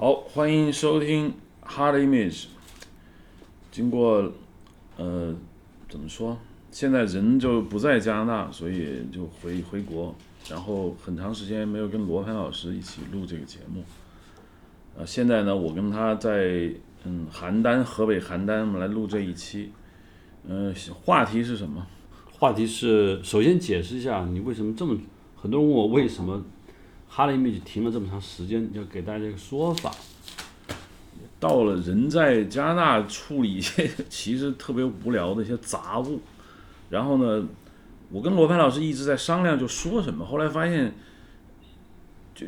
好，欢迎收听《Hard Image》。经过呃，怎么说？现在人就不在加拿大，所以就回回国，然后很长时间没有跟罗盘老师一起录这个节目。呃，现在呢，我跟他在嗯邯郸，河北邯郸，我们来录这一期。嗯、话题是什么？话题是，首先解释一下你为什么这么，很多人问我为什么哈雷米就停了这么长时间，就给大家一个说法。到了人在加拿大处理一些 其实特别无聊的一些杂物，然后呢，我跟罗盘老师一直在商量就说什么，后来发现，就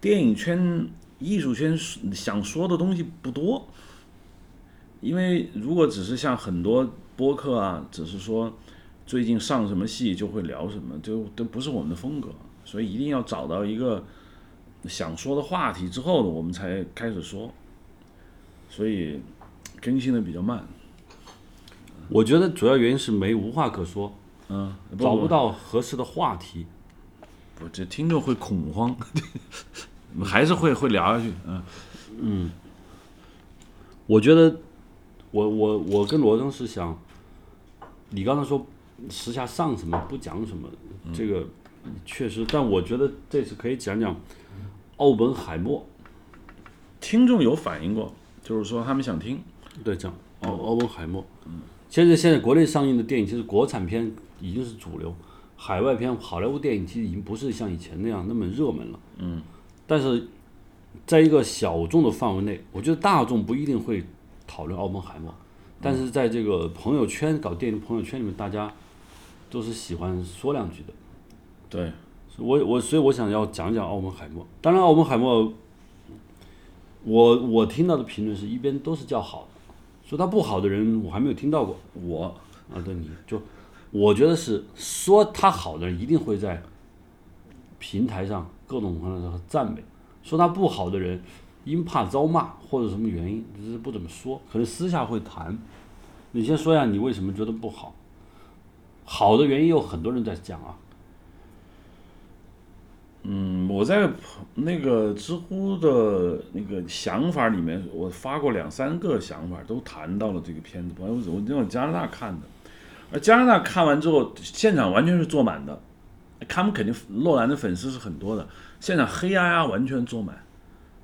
电影圈、艺术圈想说的东西不多，因为如果只是像很多播客啊，只是说最近上什么戏就会聊什么，就都不是我们的风格，所以一定要找到一个想说的话题之后呢，我们才开始说。所以更新的比较慢。我觉得主要原因是没无话可说，嗯，找不到合适的话题。不，这听众会恐慌，还是会会聊下去。嗯嗯，我觉得，我我我跟罗登是想，你刚才说时下上什么不讲什么，这个确实，但我觉得这次可以讲讲奥本海默。听众有反映过，就是说他们想听。对，讲奥奥本海默。嗯，现在现在国内上映的电影，其实国产片已经是主流，海外片、好莱坞电影其实已经不是像以前那样那么热门了。嗯，但是在一个小众的范围内，我觉得大众不一定会讨论奥本海默，但是在这个朋友圈搞电影的朋友圈里面，大家都是喜欢说两句的。对，我我所以我想要讲讲奥本海默。当然，奥本海默，我我听到的评论是一边都是叫好的，说他不好的人我还没有听到过。我啊，对，你就我觉得是说他好的人一定会在平台上各种各样的赞美，说他不好的人因怕遭骂或者什么原因，就是不怎么说，可能私下会谈。你先说一下你为什么觉得不好？好的原因有很多人在讲啊。嗯，我在那个知乎的那个想法里面，我发过两三个想法，都谈到了这个片子。我我那种加拿大看的，而加拿大看完之后，现场完全是坐满的，他们肯定诺兰的粉丝是很多的，现场黑压压完全坐满。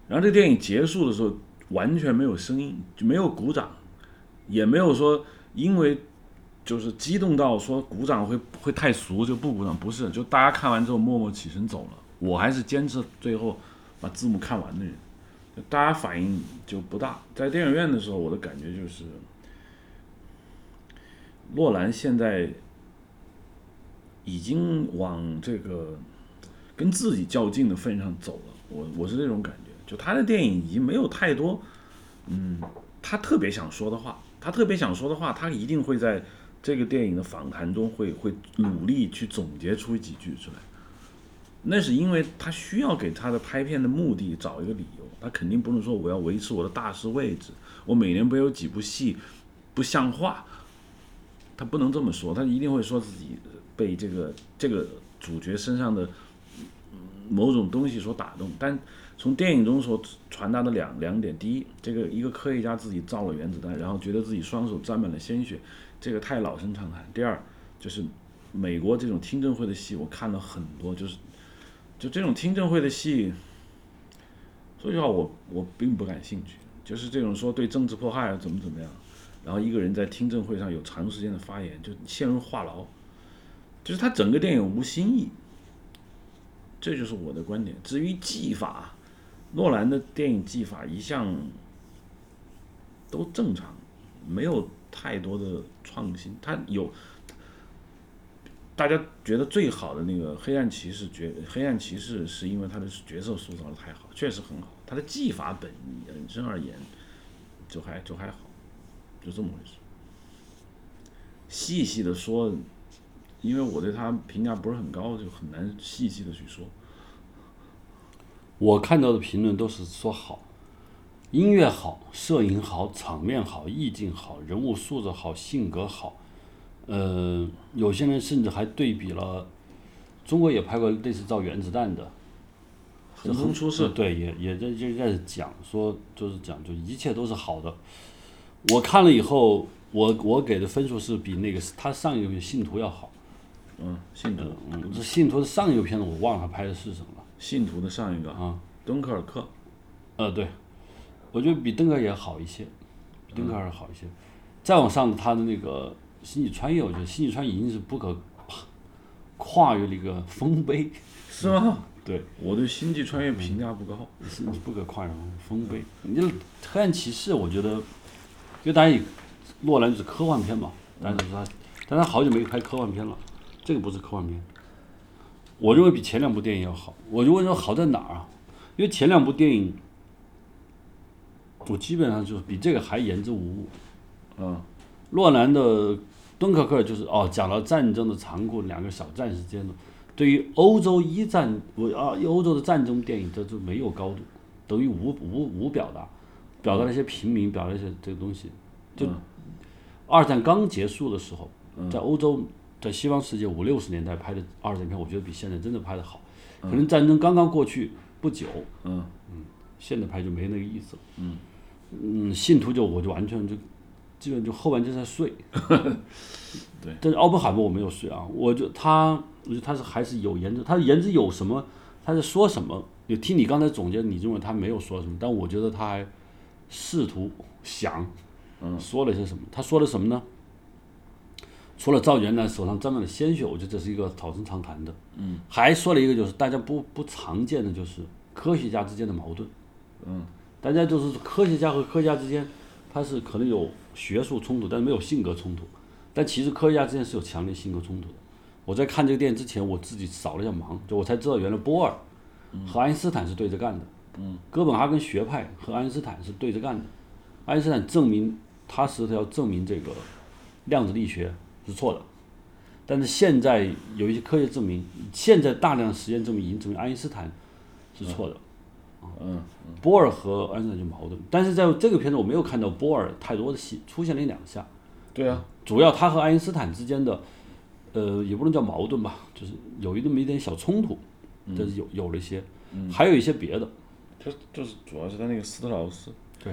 然后这个电影结束的时候，完全没有声音，就没有鼓掌，也没有说因为就是激动到说鼓掌会会太俗就不鼓掌，不是，就大家看完之后默默起身走了。我还是坚持最后把字幕看完的人，大家反应就不大。在电影院的时候，我的感觉就是，诺兰现在已经往这个跟自己较劲的份上走了。我我是这种感觉，就他的电影已经没有太多，嗯，他特别想说的话，他特别想说的话，他一定会在这个电影的访谈中会会努力去总结出几句出来。那是因为他需要给他的拍片的目的找一个理由，他肯定不能说我要维持我的大师位置，我每年不有几部戏不像话，他不能这么说，他一定会说自己被这个这个主角身上的某种东西所打动。但从电影中所传达的两两点，第一，这个一个科学家自己造了原子弹，然后觉得自己双手沾满了鲜血，这个太老生常谈。第二，就是美国这种听证会的戏，我看了很多，就是。就这种听证会的戏，说实话，我我并不感兴趣。就是这种说对政治迫害啊，怎么怎么样，然后一个人在听证会上有长时间的发言，就陷入话痨，就是他整个电影无新意。这就是我的观点。至于技法，诺兰的电影技法一向都正常，没有太多的创新。他有。大家觉得最好的那个黑暗骑士角，黑暗骑士是因为他的角色塑造的太好，确实很好。他的技法本本身而言，就还就还好，就这么回事。细细的说，因为我对他评价不是很高，就很难细细的去说。我看到的评论都是说好，音乐好，摄影好，场面好，意境好，人物素质好，性格好。呃，有些人甚至还对比了，中国也拍过类似造原子弹的，横空出世，对，也也在就开始讲说，就是讲就一切都是好的。我看了以后，我我给的分数是比那个他上一个《信徒》要好。嗯，信徒，嗯，这《信徒》的上一个片子我忘了他拍的是什么了。信徒的上一个啊，敦刻尔克，呃，对，我觉得比敦刻尔也好一些，比敦刻尔好一些。再往上，他的那个《星际穿越》，我觉得《星际穿越》已经是不可跨越了一个丰碑。是吗？对，我对《星际穿越》评价不高。是不可跨越丰碑。你这《黑暗骑士》，我觉得，因为大家以诺兰就是科幻片嘛，但是他，但他好久没拍科幻片了，这个不是科幻片。我认为比前两部电影要好。我就问说好在哪儿啊？因为前两部电影，我基本上就是比这个还言之无物。嗯，诺兰的敦刻尔克就是哦，讲了战争的残酷，两个小战士之间的。对于欧洲一战，我啊，欧洲的战争电影，这就没有高度，等于无无无表达，表达那些平民，表达一些这个东西。就二战刚结束的时候，在欧洲，在西方世界五六十年代拍的二战片，我觉得比现在真的拍的好。可能战争刚刚过去不久，嗯嗯，现在拍就没那个意思了。嗯嗯，信徒就我就完全就基本就后半就在睡。对，但是奥本海默我没有睡啊，我就他，我觉得他是还是有颜值，他的言之有什么？他在说什么？就听你刚才总结，你认为他没有说什么，但我觉得他还试图想，嗯，说了些什么？他说了什么呢？除了赵元呢手上沾满了鲜血，我觉得这是一个老生常谈的。嗯，还说了一个就是大家不不常见的，就是科学家之间的矛盾。嗯，大家就是科学家和科学家之间，他是可能有学术冲突，但是没有性格冲突。但其实科学家之间是有强烈性格冲突的。我在看这个电影之前，我自己扫了一下盲，就我才知道原来波尔和爱因斯坦是对着干的。嗯，哥本哈根学派和爱因斯坦是对着干的。爱因斯坦证明他实际要证明这个量子力学是错的，但是现在有一些科学证明，现在大量实验证明已经证明爱因斯坦是错的。嗯，波尔和爱因斯坦就矛盾，但是在这个片子我没有看到波尔太多的戏，出现了一两下。对啊，主要他和爱因斯坦之间的，呃，也不能叫矛盾吧，就是有一那么一点小冲突，这是有有了一些，还有一些别的。就就是主要是他那个斯特劳斯，对，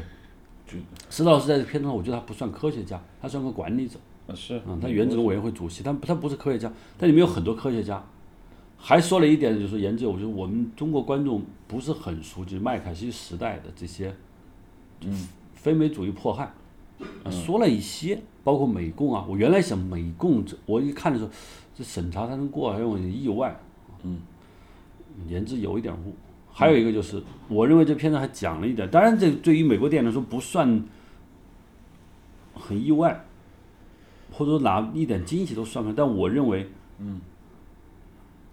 就斯特劳斯在这片子上，我觉得他不算科学家，他算个管理者。啊是，嗯，他原子能委员会主席，但他不是科学家，但里面有很多科学家。还说了一点，就是研究，我觉得我们中国观众不是很熟悉麦凯锡时代的这些，嗯，非美主义迫害，呃说了一些，包括美共啊。我原来想美共这，我一看的时候，这审查才能过，让我有意外。嗯，言之有一点误。还有一个就是，我认为这片子还讲了一点，当然这对于美国电影来说不算很意外，或者说拿一点惊喜都算不上。但我认为，嗯，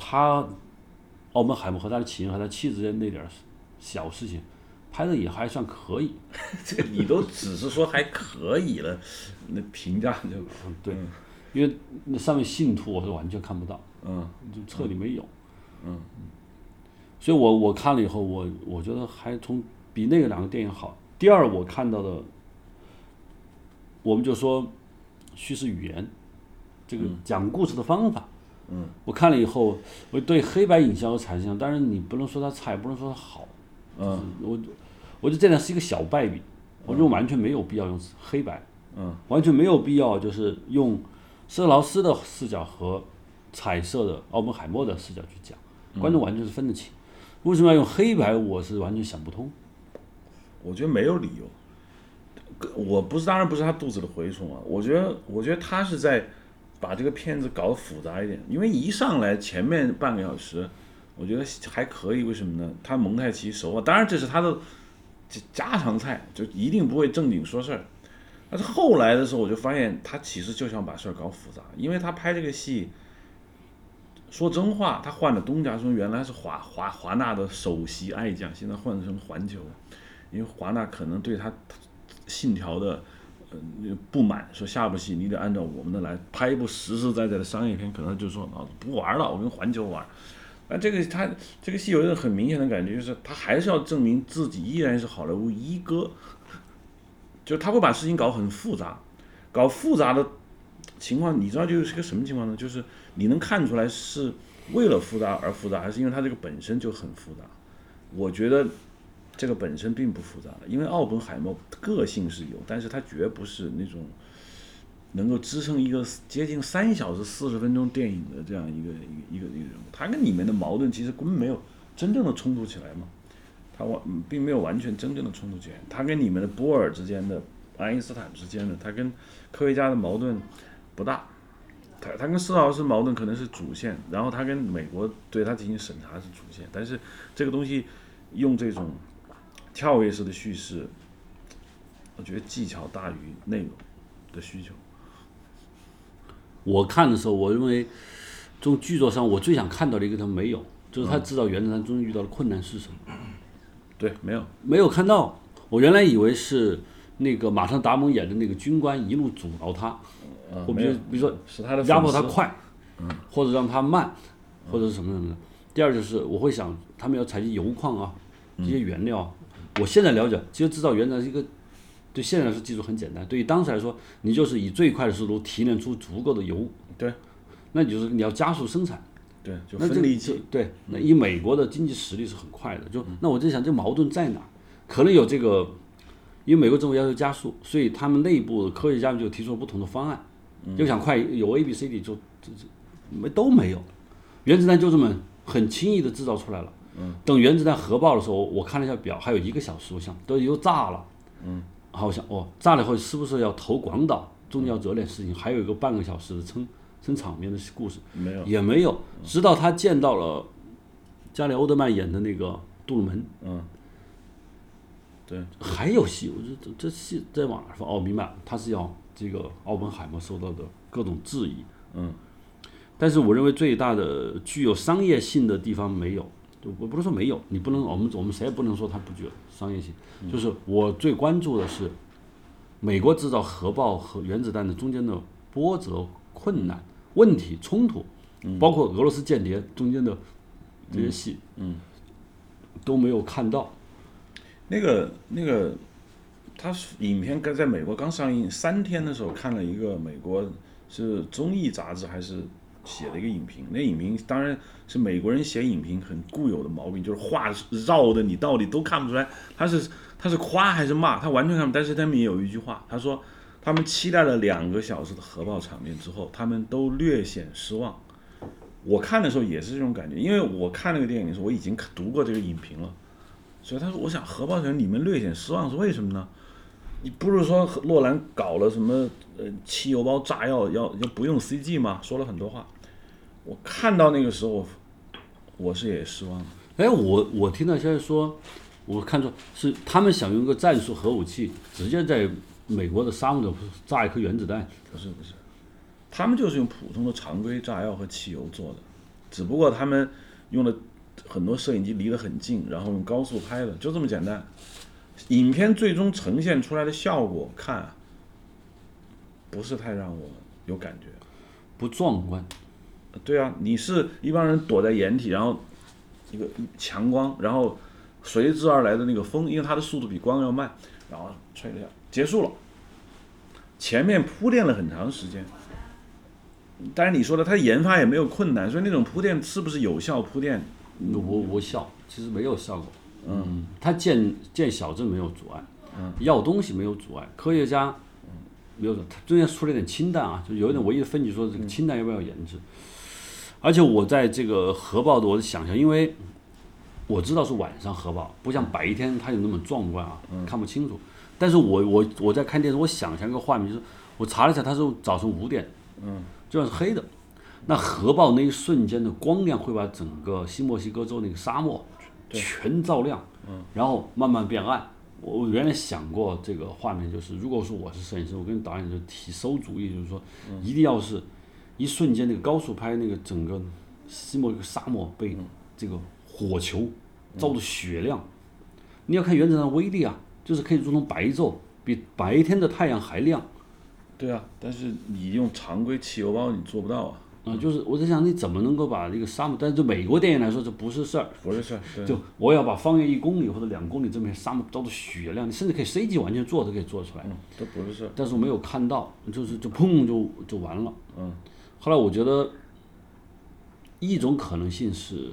他澳门海默和他的情人和他妻子之间那点儿小事情，拍的也还算可以。这 你都只是说还可以了，那评价就嗯，对，因为那上面信徒我是完全看不到，嗯就彻底没有。嗯所以我我看了以后，我我觉得还从比那个两个电影好。第二，我看到的，我们就说叙事语言，这个讲故事的方法，嗯，我看了以后，我对黑白影像有产生，但是你不能说它差，也不能说它好，嗯我我觉得这点是一个小败笔，我认为完全没有必要用黑白，嗯完全没有必要就是用施特劳斯的视角和彩色的奥本海默的视角去讲，观众完全是分得清。为什么要用黑白？我是完全想不通。我觉得没有理由。我不是，当然不是他肚子的蛔虫啊。我觉得，我觉得他是在把这个片子搞得复杂一点，因为一上来前面半个小时，我觉得还可以。为什么呢？他蒙太奇手法，当然这是他的家家常菜，就一定不会正经说事儿。但是后来的时候，我就发现他其实就想把事儿搞复杂，因为他拍这个戏。说真话，他换了东家说原来是华华华纳的首席爱将，现在换成环球，因为华纳可能对他信条的呃不满，说下部戏你得按照我们的来拍一部实实在在的商业片，可能就说啊不玩了，我跟环球玩。那这个他这个戏有一个很明显的感觉，就是他还是要证明自己依然是好莱坞一哥，就他会把事情搞很复杂，搞复杂的情况，你知道就是个什么情况呢？就是你能看出来是为了复杂而复杂，还是因为它这个本身就很复杂？我觉得这个本身并不复杂，因为奥本海默个性是有，但是他绝不是那种能够支撑一个接近三小时四十分钟电影的这样一个一个一个人物。他跟里面的矛盾其实根本没有真正的冲突起来嘛，他完并没有完全真正的冲突起来。他跟里面的波尔之间的、爱因斯坦之间的，他跟科学家的矛盾不大。他他跟施豪斯矛盾可能是主线，然后他跟美国对他进行审查是主线，但是这个东西用这种跳跃式的叙事，我觉得技巧大于内容的需求。我看的时候，我认为从剧作上我最想看到的一个他没有，就是他知道原子弹中间遇到的困难是什么，对，没有，没有看到。我原来以为是那个马特·达蒙演的那个军官一路阻挠他，呃，我比如，比如说是他的压迫，他快，或者让他慢，或者是什么什么的。第二就是我会想，他们要采集铀矿啊，这些原料啊。我现在了解，其实制造原子弹是一个，对现在来说技术很简单，对于当时来说，你就是以最快的速度提炼出足够的油，对，那你就是你要加速生产。对，就那这分离器，对，那以美国的经济实力是很快的，就那我就想这矛盾在哪？可能有这个，因为美国政府要求加速，所以他们内部的科学家们就提出了不同的方案，就想快有 A、B、C、D 就这这没都没有，原子弹就这么很轻易的制造出来了。等原子弹核爆的时候，我看了一下表，还有一个小时，我想都又炸了。嗯，好我想哦，炸了以后是不是要投广岛？中间要做点事情，还有一个半个小时的撑撑场面的故事。没有，也没有，直到他见到了加里欧德曼演的那个杜鲁门，嗯，对，还有戏，我这这这戏在网上说，哦，明白，他是要这个奥本海默受到的各种质疑，嗯，但是我认为最大的具有商业性的地方没有，就我不是说没有，你不能，我们我们谁也不能说它不具有商业性，就是我最关注的是美国制造核爆和原子弹的中间的波折、困难、问题、冲突，包括俄罗斯间谍中间的这些戏，嗯，都没有看到。那个那个，他是影片刚在美国刚上映三天的时候，看了一个美国是综艺杂志还是写的一个影评。那影评当然是美国人写影评很固有的毛病，就是话绕的你到底都看不出来他是他是夸还是骂，他完全看不。但是他们也有一句话，他说他们期待了两个小时的核爆场面之后，他们都略显失望。我看的时候也是这种感觉，因为我看那个电影的时候，我已经读过这个影评了。所以他说，我想核爆场你们略显失望是为什么呢？你不是说洛兰搞了什么呃汽油包炸药要要不用 CG 吗？说了很多话。我看到那个时候，我是也失望了。哎，我我听到消息说，我看出是他们想用个战术核武器，直接在美国的沙漠里炸一颗原子弹。不是不是，他们就是用普通的常规炸药和汽油做的，只不过他们用了很多摄影机离得很近，然后用高速拍的，就这么简单。影片最终呈现出来的效果看啊，不是太让我有感觉。不壮观，对啊，你是一帮人躲在掩体，然后一个强光，然后随之而来的那个风，因为它的速度比光要慢，然后吹了一下，结束了。前面铺垫了很长时间，但是你说的，它研发也没有困难，所以那种铺垫是不是有效铺垫？无无效，其实没有效果。嗯，它建建小镇没有阻碍，嗯，要东西没有阻碍，科学家没有，他中间出了点清淡啊，就有一点唯一的分歧说这个清淡要不要研制。而且我在这个核爆的我的想象，因为我知道是晚上核爆，不像白天它有那么壮观啊，看不清楚。但是我我我在看电视，我想象一个画面，就是我查了一下，它是早晨五点，嗯，就算是黑的，那核爆那一瞬间的光亮会把整个新墨西哥州那个沙漠全照亮，嗯，然后慢慢变暗。我我原来想过这个画面，就是如果说我是摄影师，我跟导演就提馊主意，就是说一定要是一瞬间那个高速拍那个整个西墨沙漠被这个火球照的雪亮。你要看原子弹的威力啊，就是可以如同白昼，比白天的太阳还亮。对啊，但是你用常规汽油包你做不到啊，啊、就是我在想你怎么能够把这个沙漠，但是对美国电影来说这不是事儿，不是事儿。就我要把方圆一公里或者两公里这片沙漠照的雪亮，你甚至可以 CG 完全做都可以做出来，嗯，这不是事儿。但是我没有看到，就是就砰就就完了。嗯，后来我觉得一种可能性是，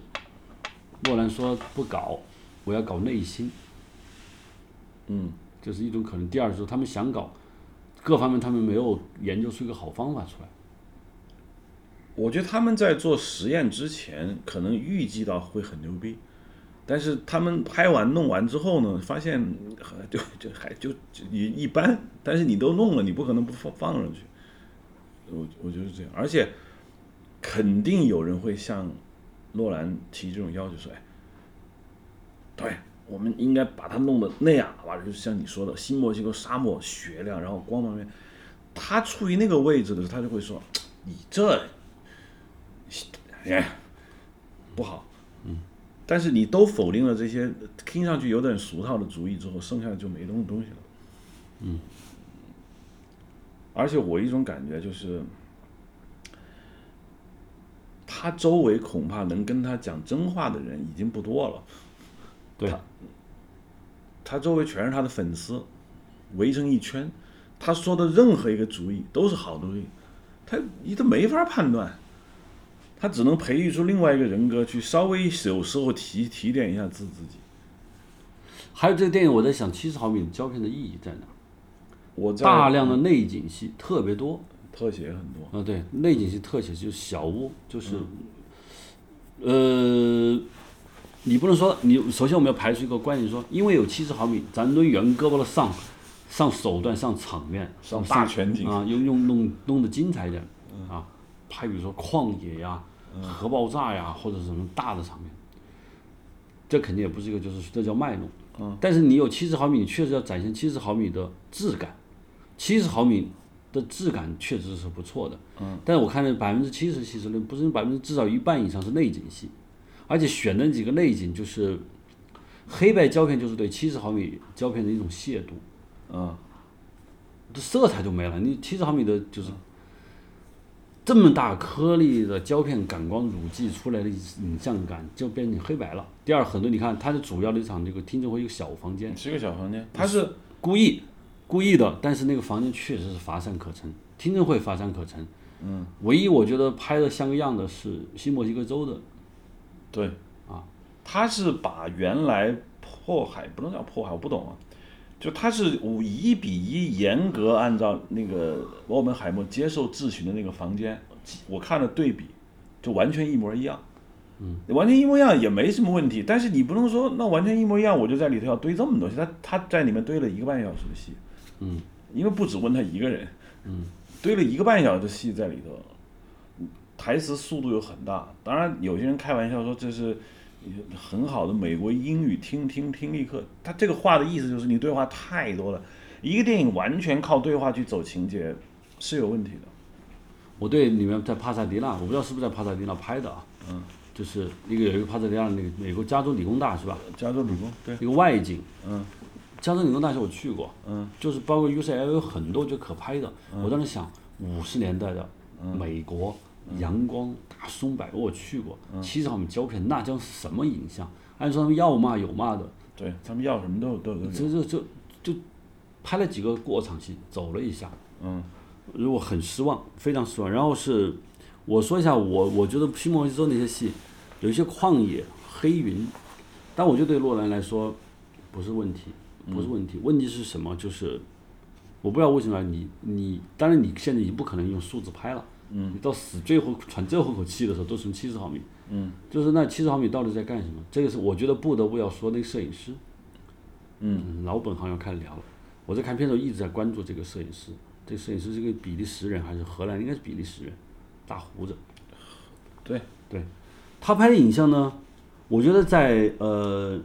诺兰说不搞，我要搞内心，嗯，这是一种可能。第二就是他们想搞各方面，他们没有研究出一个好方法出来。我觉得他们在做实验之前，可能预计到会很牛逼，但是他们拍完弄完之后呢，发现呃 就就还就就一一般。但是你都弄了，你不可能不放放上去。我我觉得是这样，而且肯定有人会向诺兰提这种要求，说：“哎，导演，我们应该把它弄得那样，好吧？就像你说的，新墨西哥沙漠雪亮，然后光芒面。他处于那个位置的时候，他就会说：你这。”哎，不好。嗯，但是你都否定了这些听上去有点俗套的主意之后，剩下的就没东东西了。嗯。而且我一种感觉就是，他周围恐怕能跟他讲真话的人已经不多了。对。他周围全是他的粉丝，围成一圈，他说的任何一个主意都是好东西，他你都没法判断。他只能培育出另外一个人格，去稍微有时候提提点一下自自己。还有这个电影，我在想七十毫米胶片的意义在哪？我大量的内景戏特别多，特写很多。啊，对，内景戏特写就是小屋，就是，呃，你不能说你首先我们要排除一个观点，说因为有七十毫米，咱抡圆胳膊的上上手段上场面上大全景啊，用用弄弄得精彩一点啊。拍比如说旷野呀、核爆炸呀，或者什么大的场面，这肯定也不是一个，就是这叫卖弄。嗯。但是你有七十毫米，你确实要展现七十毫米的质感，七十毫米的质感确实是不错的。嗯。但是我看那百分之七十其实不是百分之至少一半以上是内景戏，而且选的几个内景就是黑白胶片，就是对七十毫米胶片的一种亵渎。嗯。这色彩就没了，你七十毫米的就是。这么大颗粒的胶片感光乳剂出来的影像感就变成黑白了。第二，很多你看它的主要的一场这个听证会一个小房间，是个小房间，它是故意故意的，但是那个房间确实是乏善可陈，听证会乏善可陈。嗯，唯一我觉得拍的像个样的是新墨西哥州的，对，啊，他是把原来迫害不能叫迫害，我不懂啊。就他是五一比一严格按照那个奥本海默接受质询的那个房间，我看了对比，就完全一模一样，嗯，完全一模一样也没什么问题。但是你不能说那完全一模一样，我就在里头要堆这么多戏。他他在里面堆了一个半小时的戏，嗯，因为不止问他一个人，嗯，堆了一个半小时的戏在里头，台词速度又很大。当然有些人开玩笑说这是。很好的美国英语听听听力课，他这个话的意思就是你对话太多了，一个电影完全靠对话去走情节是有问题的。我对里面在帕萨迪纳，我不知道是不是在帕萨迪纳拍的啊？嗯，就是那个有一个帕萨迪纳那个美国加州理工大是吧？加州理工对一个外景。嗯，加州理工大学我去过。嗯，就是包括 UCL 有很多就可拍的。我当时想五十年代的美国。阳光大松柏，我去过，七十毫米胶片，那将是什么影像？按说他们要嘛有嘛的，对他们要什么都有都有。这这这就拍了几个过场戏，走了一下，嗯，如果很失望，非常失望。然后是我说一下，我我觉得西蒙尼说那些戏，有一些旷野黑云，但我觉得对洛兰来说不是问题，不是问题。问题是什么？就是我不知道为什么你你，当然你现在已经不可能用数字拍了。嗯，你到死最后喘最后口气的时候，都剩七十毫米。嗯，就是那七十毫米到底在干什么？这个是我觉得不得不要说那个摄影师。嗯，老本行要开始聊了。我在看片的时候一直在关注这个摄影师。这个摄影师是个比利时人还是荷兰？应该是比利时人，大胡子。对对，他拍的影像呢，我觉得在呃，《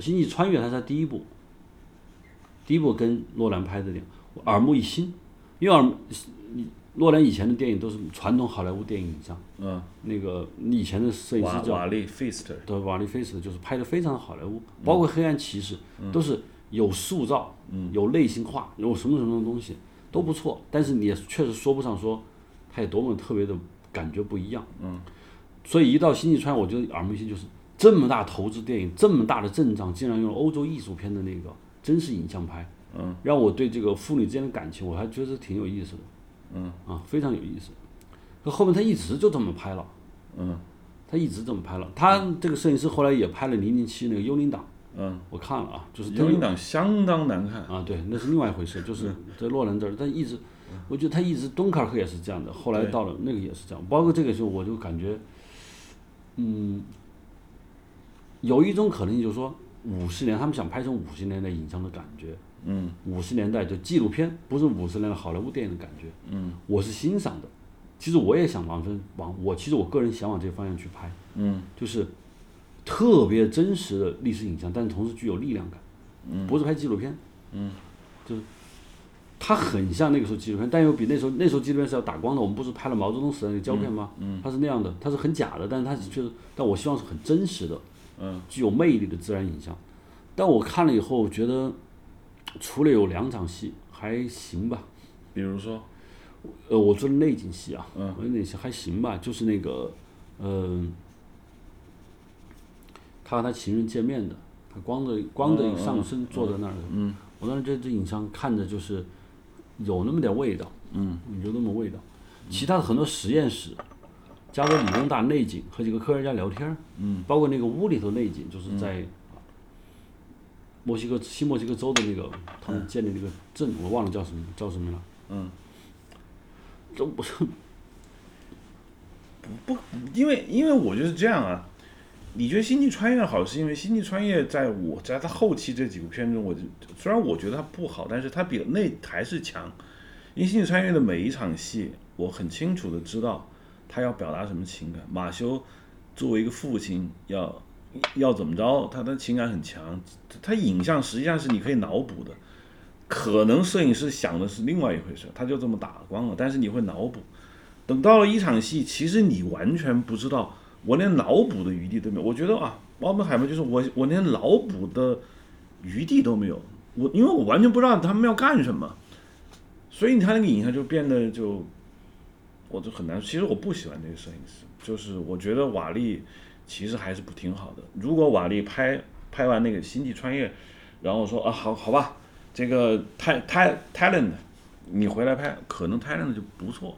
星际穿越》他是第一部，第一部跟诺兰拍的电影，耳目一新。因为尔，洛兰以前的电影都是传统好莱坞电影影像，嗯，那个以前的摄影师叫瓦利费斯特，对，瓦利费斯特就是拍的非常好莱坞，包括黑暗骑士都是有塑造，嗯。有内心化，有什么什么东西都不错，但是你也确实说不上说他有多么特别的感觉不一样，嗯，所以一到星际穿越，我觉得耳目一新就是这么大投资电影，这么大的阵仗，竟然用欧洲艺术片的那个真实影像拍。嗯，让我对这个父女之间的感情，我还觉得挺有意思的。嗯，啊，非常有意思。可后面他一直就这么拍了。嗯，他一直这么拍了。他这个摄影师后来也拍了《零零七》那个《幽灵党》，嗯，我看了啊，就是幽灵党相当难看。啊，对，那是另外一回事，就是在洛兰这儿，他一直，我觉得他一直敦刻尔克也是这样的，后来到了那个也是这样，包括这个时候我就感觉，嗯，有一种可能就是说五十年，他们想拍成五十年代影像的感觉，嗯。五十年代就纪录片，不是五十年代好莱坞电影的感觉，嗯。我是欣赏的。其实我也想往分往我其实我个人想往这个方向去拍，嗯。就是特别真实的历史影像，但是同时具有力量感，嗯。不是拍纪录片，嗯，就是它很像那个时候纪录片，但又比那时候那时候纪录片是要打光的。我们不是拍了毛泽东时代那个胶片吗？嗯它是那样的，它是很假的，但是它是确实，但我希望是很真实的，嗯。具有魅力的自然影像。但我看了以后，觉得除了有两场戏还行吧，比如说，呃，我做的内景戏啊，嗯。我说内景戏还行吧，就是那个，嗯、他和他情人见面的，他光着光着上身坐在那儿的，嗯。我当时觉得这影像看着就是有那么点味道，嗯。有那么味道。其他的很多实验室，加州理工大内景和几个科学家聊天儿，嗯。包括那个屋里头内景，就是在墨西哥新墨西哥州的那个他们建立那个镇，我忘了叫什么叫什么了。嗯，这不是不不，因为因为我就是这样啊。你觉得《星际穿越》好，是因为《星际穿越》在我在它后期这几部片中，我就虽然我觉得它不好，但是它比那还是强。因为《星际穿越》的每一场戏，我很清楚的知道他要表达什么情感。马修作为一个父亲，要要怎么着，他的情感很强。他影像实际上是你可以脑补的，可能摄影师想的是另外一回事，他就这么打光了，但是你会脑补。等到了一场戏，其实你完全不知道，我连脑补的余地都没有。我觉得啊，奥本海默就是我，我连脑补的余地都没有。我因为我完全不知道他们要干什么，所以他那个影像就变得就，我就很难。其实我不喜欢这个摄影师，就是我觉得瓦力其实还是不挺好的。如果瓦力拍拍完那个《星际穿越》，然后说啊好好吧，这个泰泰 talent 你回来拍，可能 talent 就不错。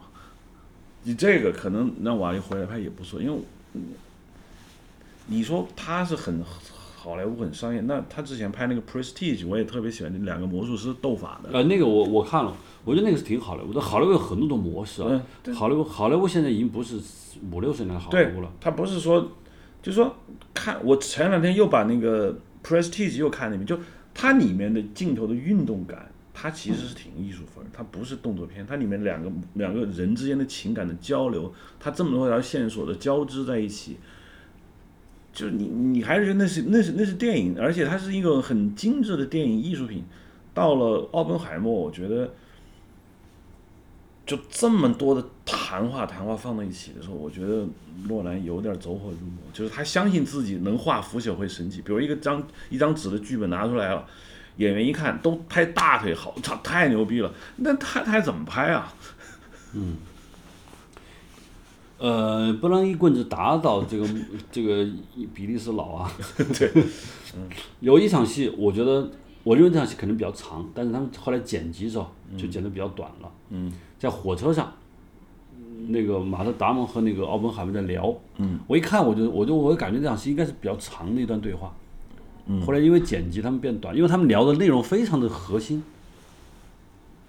你这个可能让瓦力回来拍也不错，因为嗯你说他是很好莱坞很商业，那他之前拍那个 Prestige 我也特别喜欢，那两个魔术师斗法的，呃，那个我我看了，我觉得那个是挺好莱坞的。好莱坞有很多种模式啊，嗯，对好莱坞好莱坞现在已经不是五六十年好莱坞了。，他不是说，就说看我前两天又把那个 Prestige 又看了一遍，就它里面的镜头的运动感，它其实是挺艺术风，它不是动作片，它里面两个两个人之间的情感的交流，它这么多条线索的交织在一起，就你你还是觉得那是那是那是电影，而且它是一个很精致的电影艺术品。到了奥本海默，我觉得。就这么多的谈话谈话放在一起的时候，我觉得诺兰有点走火入魔，就是他相信自己能画腐朽会神奇。比如一个张一张纸的剧本拿出来了，演员一看都拍大腿好，操，太牛逼了。那他他还怎么拍啊？嗯呃，不能一棍子打倒这个这个比利时佬啊。对，嗯 有一场戏，我觉得我认为这场戏可能比较长，但是他们后来剪辑的时候就剪得比较短了。嗯，在火车上，那个马特·达蒙和那个奥本海默在聊。嗯，我一看我就我就我感觉这场戏应该是比较长的一段对话。嗯，后来因为剪辑他们变短，因为他们聊的内容非常的核心。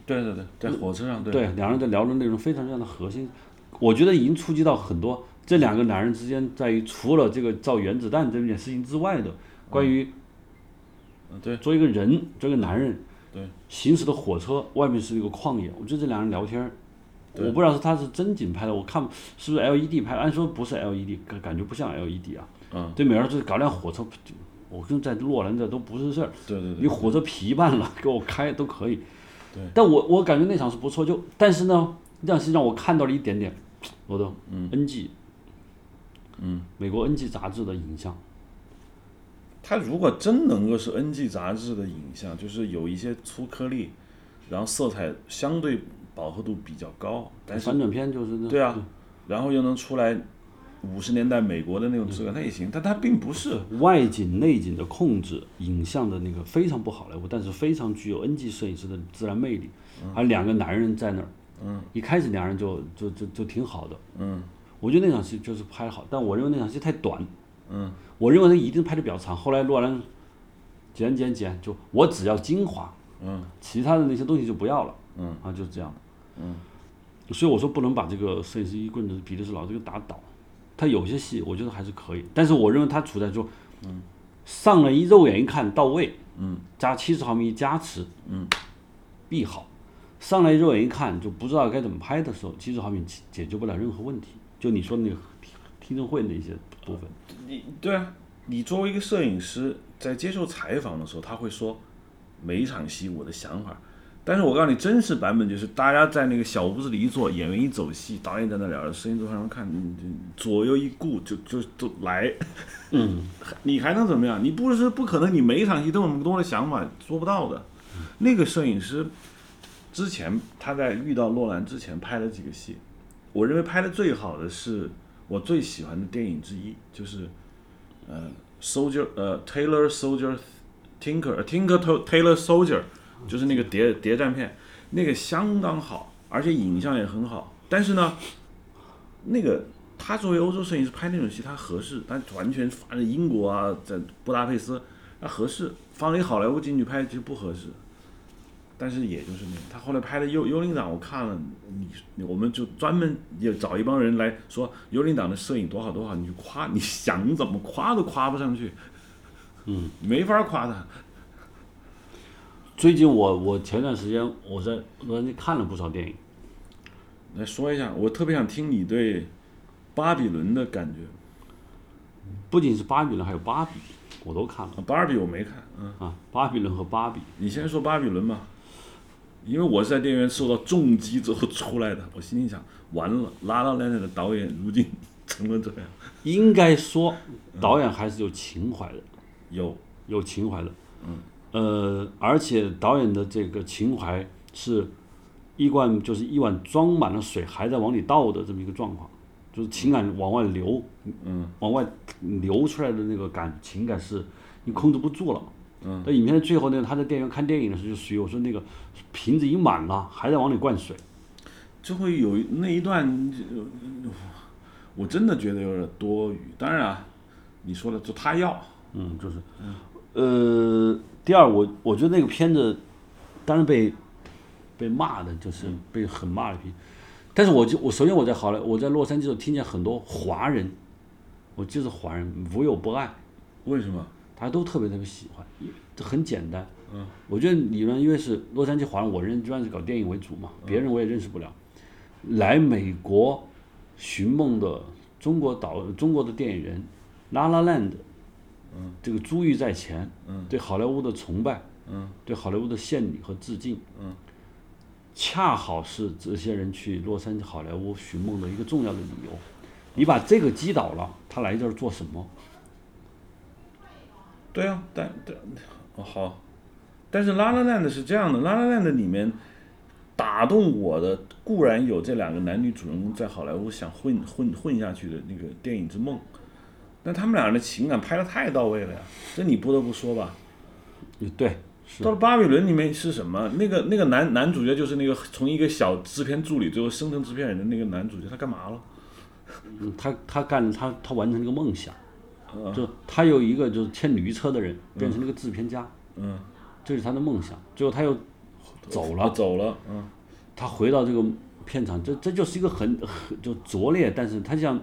对对对，在火车上，对对，两人在聊的内容非常非常的核心，我觉得已经触及到很多这两个男人之间在于除了这个造原子弹这件事情之外的，关于嗯对。作为一个人，作为一个男人，对，行驶的火车外面是一个旷野，我觉得这两人聊天儿，我不知道是他是真景拍的，我看是不是 LED 拍，按说不是 LED，感感觉不像 LED 啊，嗯，对美儿就是搞辆火车，我跟在洛兰这都不是事儿，对对对你火车皮办了，给我开都可以。对。但我我感觉那场是不错，就但是呢，那场戏让我看到了一点点，我的 NG，嗯，美国 NG 杂志的影像，他如果真能够是 NG 杂志的影像，就是有一些粗颗粒，然后色彩相对饱和度比较高，但是反转片就是那对啊，然后又能出来五十年代美国的那种质感，那也行。但它并不是，外景内景的控制，影像的那个非常不好莱坞，但是非常具有 NG 摄影师的自然魅力。还有两个男人在那儿，嗯，一开始两人就就就就挺好的。嗯，我觉得那场戏就是拍得好，但我认为那场戏太短。嗯，我认为他一定拍的比较长。后来洛兰剪剪剪，就我只要精华，嗯，其他的那些东西就不要了。嗯，啊，就是这样的。嗯，所以我说不能把这个摄影师一棍子比利时老这个打倒。他有些戏我觉得还是可以，但是我认为他处在就，嗯，上来一肉眼一看到位，嗯，加七十毫米加持，嗯，必好。上来肉眼一看就不知道该怎么拍的时候，七十毫米解解决不了任何问题。就你说的那个听听证会那些部分，你对啊，你作为一个摄影师，在接受采访的时候，他会说每一场戏我的想法。但是我告诉你，真实版本就是大家在那个小屋子里一坐，演员一走戏，导演在那聊着，摄影师在旁边看，你左右一顾就就就来，嗯，你还能怎么样？你不是不可能，你每一场戏都有那么多的想法，做不到的。那个摄影师之前他在遇到洛兰之前拍了几个戏，我认为拍的最好的是我最喜欢的电影之一，就是呃，Soldier 呃 Taylor Soldier Tinker Tinker Taylor Soldier，就是那个谍谍战片，那个相当好，而且影像也很好。但是呢，那个他作为欧洲摄影师拍那种戏，他合适，但完全放在英国啊，在布达佩斯，那合适；放一好莱坞进去拍其实不合适。但是也就是那样，他后来拍的《幽幽灵党》，我看了，你我们就专门也找一帮人来说《幽灵党》的摄影多好多好，你去夸，你想怎么夸都夸不上去，嗯，没法夸他。最近我我前段时间我在洛杉矶看了不少电影，来说一下，我特别想听你对巴比伦的感觉。不仅是巴比伦，还有芭比，我都看了。啊芭比我没看，嗯，啊。巴比伦和芭比，你先说巴比伦吧，因为我是在电影院受到重击之后出来的，我心里想，完了，拉拉链的导演如今成了这样，应该说导演还是有情怀的，有，有情怀的。嗯。呃，而且导演的这个情怀是一罐就是一碗装满了水还在往里倒的这么一个状况，就是情感往外流，嗯，往外流出来的那个感情感是你控制不住了。嗯。在影片的最后呢，他在电影院看电影的时候，就属于我说那个瓶子已经满了，还在往里灌水。就会有那一段，呃我真的觉得有点多余。当然啊，你说的就他要，嗯，就是，呃，第二，我我觉得那个片子，当然被被骂的，就是被很骂的批。但是我就我首先我在好莱我在洛杉矶的时候听见很多华人，我就是华人无有不爱，为什么？大家都特别特别喜欢，这很简单。嗯，我觉得理论因为是洛杉矶华人，我认主要是搞电影为主嘛，别人我也认识不了。来美国寻梦的中国导中国的电影人，拉拉 land，嗯，这个珠玉在前，嗯，对好莱坞的崇拜，嗯，对好莱坞的献礼和致敬，嗯，恰好是这些人去洛杉矶好莱坞寻梦的一个重要的理由。你把这个击倒了，他来这儿做什么？对啊，但但哦好，但是《拉拉烂》的是这样的，《拉拉烂》的里面打动我的固然有这两个男女主人公在好莱坞想混混混下去的那个电影之梦，但他们俩人的情感拍的太到位了呀，这你不得不说吧。对，是到了《巴比伦》里面是什么？那个那个男男主角就是那个从一个小制片助理最后升成制片人的那个男主角，他干嘛了？嗯他他干他他完成了一个梦想，嗯就他有一个就是牵驴车的人变成了一个制片家，嗯，这是他的梦想。最后他又走了，啊走了，嗯。他回到这个片场，这这就是一个很很 就拙劣，但是他像，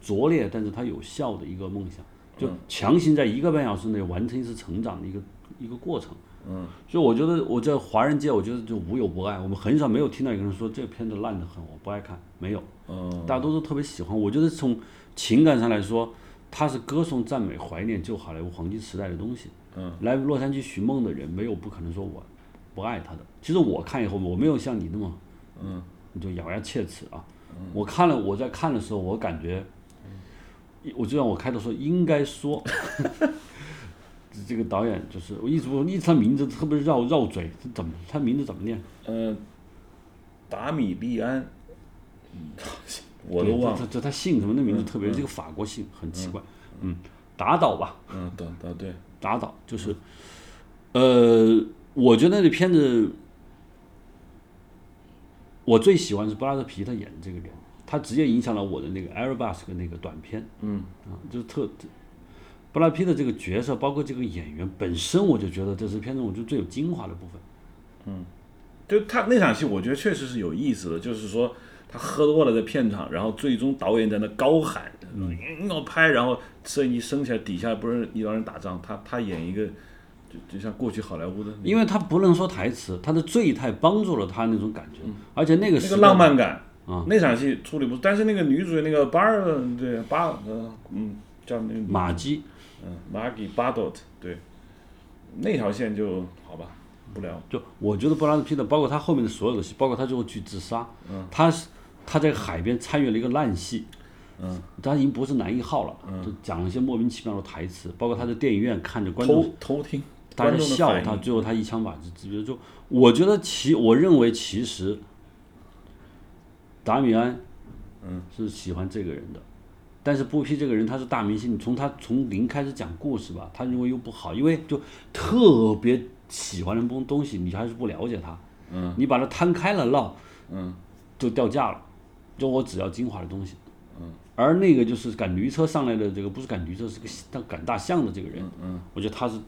拙劣，但是他有效的一个梦想，就强行在一个半小时内完成一次成长的一个一个过程。嗯，所以我觉得我在华人界，我觉得就无有不爱，我们很少没有听到有个人说这个片子烂得很，我不爱看，没有，嗯。大家都是特别喜欢。我觉得从情感上来说，他是歌颂、赞美、怀念旧好莱坞黄金时代的东西。嗯，来洛杉矶寻梦的人，没有不可能说我不爱他的。其实我看以后，我没有像你那么，嗯，你就咬牙切齿啊。我看了，我在看的时候，我感觉，我就像我开头说，应该说，这个导演就是我一直我一直他名字特别绕绕嘴，这怎么他名字怎么念？呃，达米利安，嗯，我都忘了，这这他姓什么？那名字特别，这个法国姓很奇怪。嗯，打倒吧，嗯，对对对，打倒就是，呃，我觉得那片子，我最喜欢是布拉德皮特演的这个人，他直接影响了我的那个 Airbus 的那个短片。嗯啊，就是特布拉皮的这个角色，包括这个演员本身，我就觉得这是片中我觉得最有精华的部分。嗯就他那场戏，我觉得确实是有意思的，就是说他喝多了在片场，然后最终导演在那高喊，嗯，要拍，然后摄影机升起来，底下不是一帮人打仗，他他演一个，就就像过去好莱坞的因为他不能说台词，他的醉态帮助了他那种感觉，而且那个是那个浪漫感啊，那场戏处理不，但是那个女主角那个巴尔，对巴，呃嗯，叫那个女马基，嗯，Maggie Bardot，对，那条线就好吧，不聊。就我觉得布拉德皮特，包括他后面的所有的戏，包括他最后去自杀，他是他在海边参与了一个烂戏，嗯，他已经不是男一号了，就讲了一些莫名其妙的台词，包括他在电影院看着观众偷偷听，大家笑他，最后他一枪把这直接就，我觉得其我认为其实达米安，嗯，是喜欢这个人的，但是布皮这个人他是大明星，你从他从零开始讲故事吧，他认为又不好，因为就特别喜欢的东东西，你还是不了解他，嗯，你把它摊开了唠，嗯，就掉价了，就我只要精华的东西，嗯，而那个就是赶驴车上来的这个不是赶驴车，是个他赶大象的这个人，嗯，我觉得他是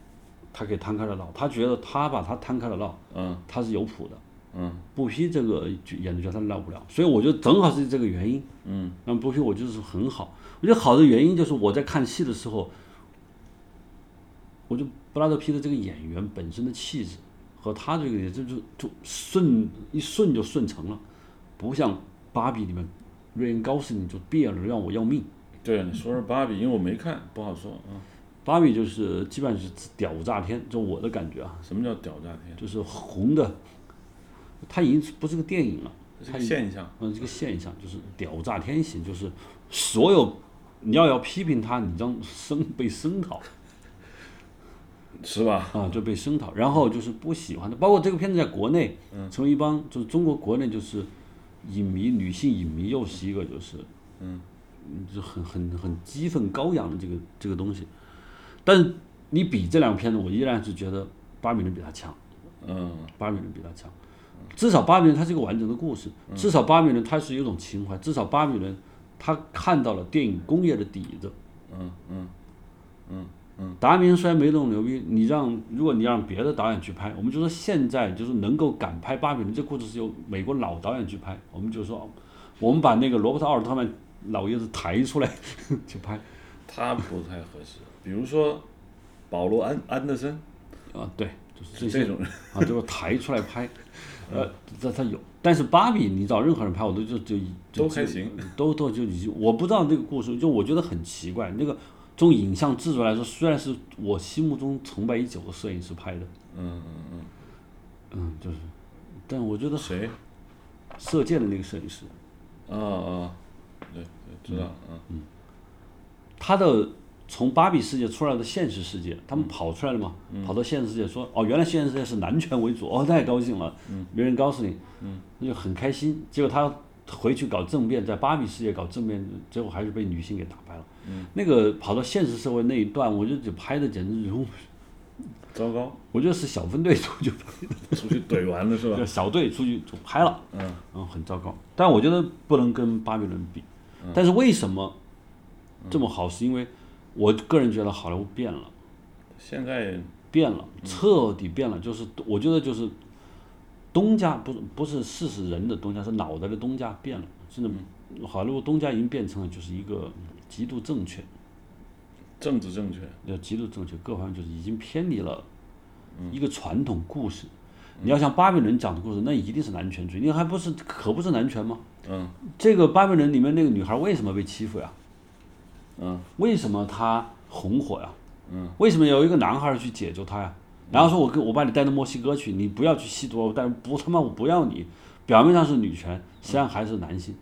他可以摊开了唠，他觉得他把他摊开了唠，嗯。他是有谱的。嗯。布皮这个演的角色他唠不了，所以我觉得正好是这个原因。嗯，那么布皮我觉得是很好，我觉得好的原因就是我在看戏的时候，我就布拉德皮特这个演员本身的气质和他这个也就就就顺一顺就顺成了，不像芭比里面瑞恩高斯林就变了让我要命。对，你说说芭比，因为我没看，不好说啊。芭比就是基本上是屌炸天，就我的感觉啊，什么叫屌炸天？就是红的，它已经不是个电影了。它是个现象。嗯，这个现象就是屌炸天型，就是所有你要要批评他，你将声被声讨是吧？啊，就被声讨，然后就是不喜欢的，包括这个片子在国内，嗯成为一帮就是中国国内就是影迷女性影迷又是一个就是嗯，就很很很激愤高扬的这个这个东西，但是你比这两个片子，我依然是觉得巴比伦比他强。嗯巴比伦比他强，至少巴比伦它是一个完整的故事，至少巴比伦它是有一种情怀，至少巴比伦他看到了电影工业的底子。嗯嗯达明虽然没那么牛逼，你让如果你让别的导演去拍，我们就说现在就是能够敢拍巴比伦这故事是由美国老导演去拍，我们就说我们把那个罗伯特奥尔特曼老爷子抬出来 去拍他不太合适。比如说保罗安安德森，啊，对，就是这些这种人，啊，就是抬出来拍，呃，这他有，但是芭比你找任何人拍，我都就就就都还行，都都就已经，我不知道这个故事，就我觉得很奇怪。那个从影像制作来说，虽然是我心目中崇拜已久的摄影师拍的，嗯嗯嗯，嗯就是，但我觉得嗯，谁？射箭的那个摄影师，啊啊，对对，知道，嗯。他的从芭比世界出来的现实世界，他们跑出来了嘛，跑到现实世界说，哦，原来现实世界是男权为主，哦，太高兴了，嗯。没人告诉你，嗯。那就很开心。结果他回去搞政变，在芭比世界搞政变，结果还是被女性给打败了。那个跑到现实社会那一段，我就就拍的简直是，糟糕，我觉得是小分队出去拍的，出去怼完了是吧就？小队出去就拍了，嗯嗯，很糟糕。但我觉得不能跟巴比伦比。但是为什么这么好？是因为我个人觉得好莱坞变了，现在变了，彻底变了。就是我觉得就是东家不是不是事实人的东家，是脑袋的东家变了。现在好莱坞东家已经变成了就是一个极度正确，政治正确，要极度正确，各方面就是已经偏离了一个传统故事。你要像巴比伦讲的故事，那一定是男权主义，你还不是可不是男权吗？嗯这个巴比伦里面那个女孩为什么被欺负呀？嗯为什么她红火呀？嗯，为什么有一个男孩去解救她呀？然后说我跟我把你带到墨西哥去，你不要去吸毒，但不他妈我不要你。表面上是女权，实际上还是男性。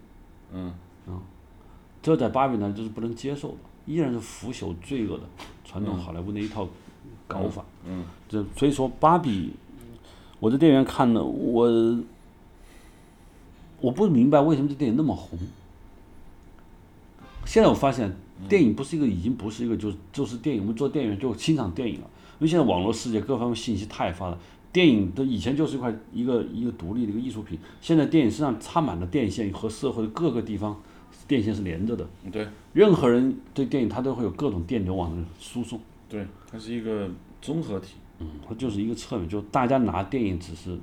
嗯这在芭比伦就是不能接受的，依然是腐朽罪恶的传统好莱坞那一套搞法。嗯这所以说芭比，我在电影院看的，我我不明白为什么这电影那么红。现在我发现，电影不是一个，已经不是一个，就是就是电影。我们做电影就欣赏电影了，因为现在网络世界各方面信息太发达，电影的以前就是一块一个一个独立的一个艺术品，现在电影身上插满了电线和社会的各个地方电线是连着的，对任何人对电影他都会有各种电流往那输送。对，它是一个综合体。嗯，它就是一个侧面，就大家拿电影只是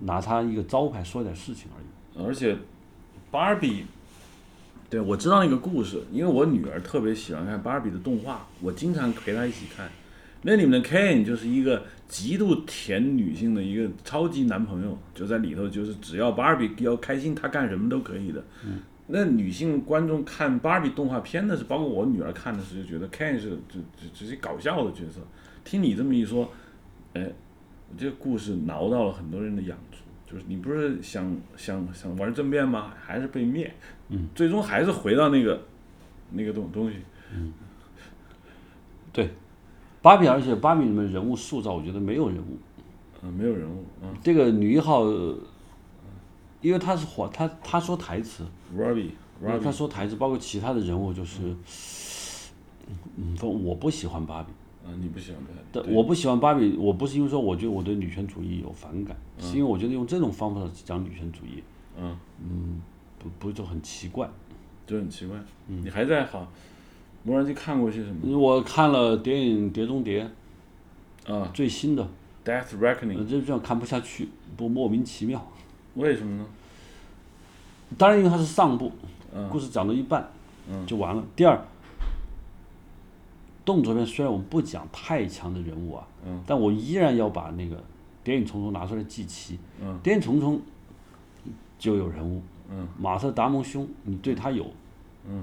拿它一个招牌说点事情而已。而且，芭比，对我知道那个故事，因为我女儿特别喜欢看芭比的动画，我经常陪她一起看。那里面的 Ken 就是一个极度甜女性的一个超级男朋友，就在里头，就是只要 Barbie 要开心，他干什么都可以的。那女性观众看 Barbie 动画片的是，包括我女儿看的时候，就觉得 Ken 是只只只是搞笑的角色。听你这么一说，哎，这个故事挠到了很多人的痒处，就是你不是想想想玩政变吗？还是被灭？嗯，最终还是回到那个那个东东西。嗯对，芭比，而且芭比里面人物塑造，我觉得没有人物。嗯，没有人物。嗯这个女一号，呃因为她是火，她她说台词，，Robbie 她说台词，包括其他的人物，就是，嗯，说我不喜欢芭比。嗯，你不喜欢芭比？但我不喜欢芭比，我不是因为说我觉得我对女权主义有反感，是因为我觉得用这种方法讲女权主义，嗯，不不就很奇怪。就很奇怪。嗯你还在好莫兰基看过些什么？我看了电影《碟中谍》啊。最新的，，Death 呃 Reckoning，这这样看不下去，不莫名其妙。为什么呢？当然，因为它是上部，嗯。故事讲到一半就完了。第二，动作片虽然我们不讲太强的人物啊，嗯。但我依然要把那个《谍影重重》拿出来记齐。嗯谍影重重》就有人物，嗯。马特·达蒙兄，你对他有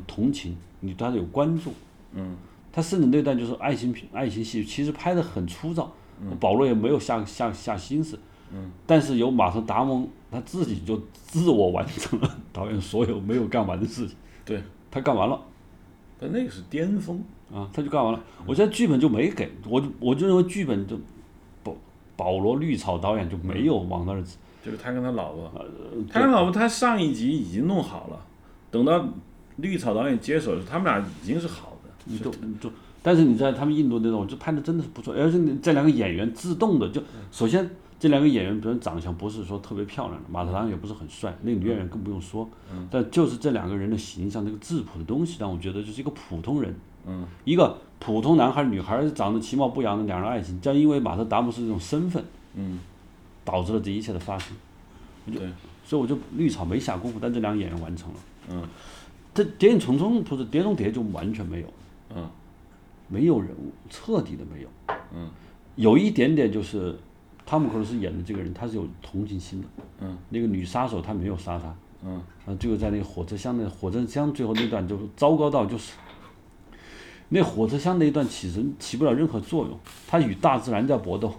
同情，你对他有关注。嗯。他甚至那段就是爱情片、爱情戏，其实拍的很粗糙，嗯。保罗也没有下下下心思。嗯。但是由马特·达蒙他自己就自我完成了导演所有没有干完的事情，对，他干完了。但那个是巅峰。啊，他就干完了。我觉得剧本就没给我，我就认为剧本就保保罗绿草导演就没有往那儿就是他跟他老婆，呃他跟老婆，他上一集已经弄好了，等到绿草导演接手的时候，他们俩已经是好的。你就你就，但是你在他们印度那种，就拍的真的是不错，而且这两个演员自动的就，首先这两个演员本身长相不是说特别漂亮的，马特达蒙也不是很帅，那个女演员更不用说，但就是这两个人的形象，这个质朴的东西让我觉得就是一个普通人，嗯。一个普通男孩女孩长得其貌不扬的两人爱情，将因为马特达蒙是这种身份，嗯，导致了这一切的发生，对，所以我就绿草没下功夫，但这两个演员完成了，嗯这谍影重重不是谍中谍就完全没有。嗯没有人物，彻底的没有。嗯，有一点点就是，汤姆克鲁斯演的这个人，他是有同情心的。嗯，那个女杀手他没有杀他，嗯啊，最后在那个火车厢那火车厢最后那段就糟糕到就是，那火车厢那一段起身起不了任何作用，他与大自然在搏斗。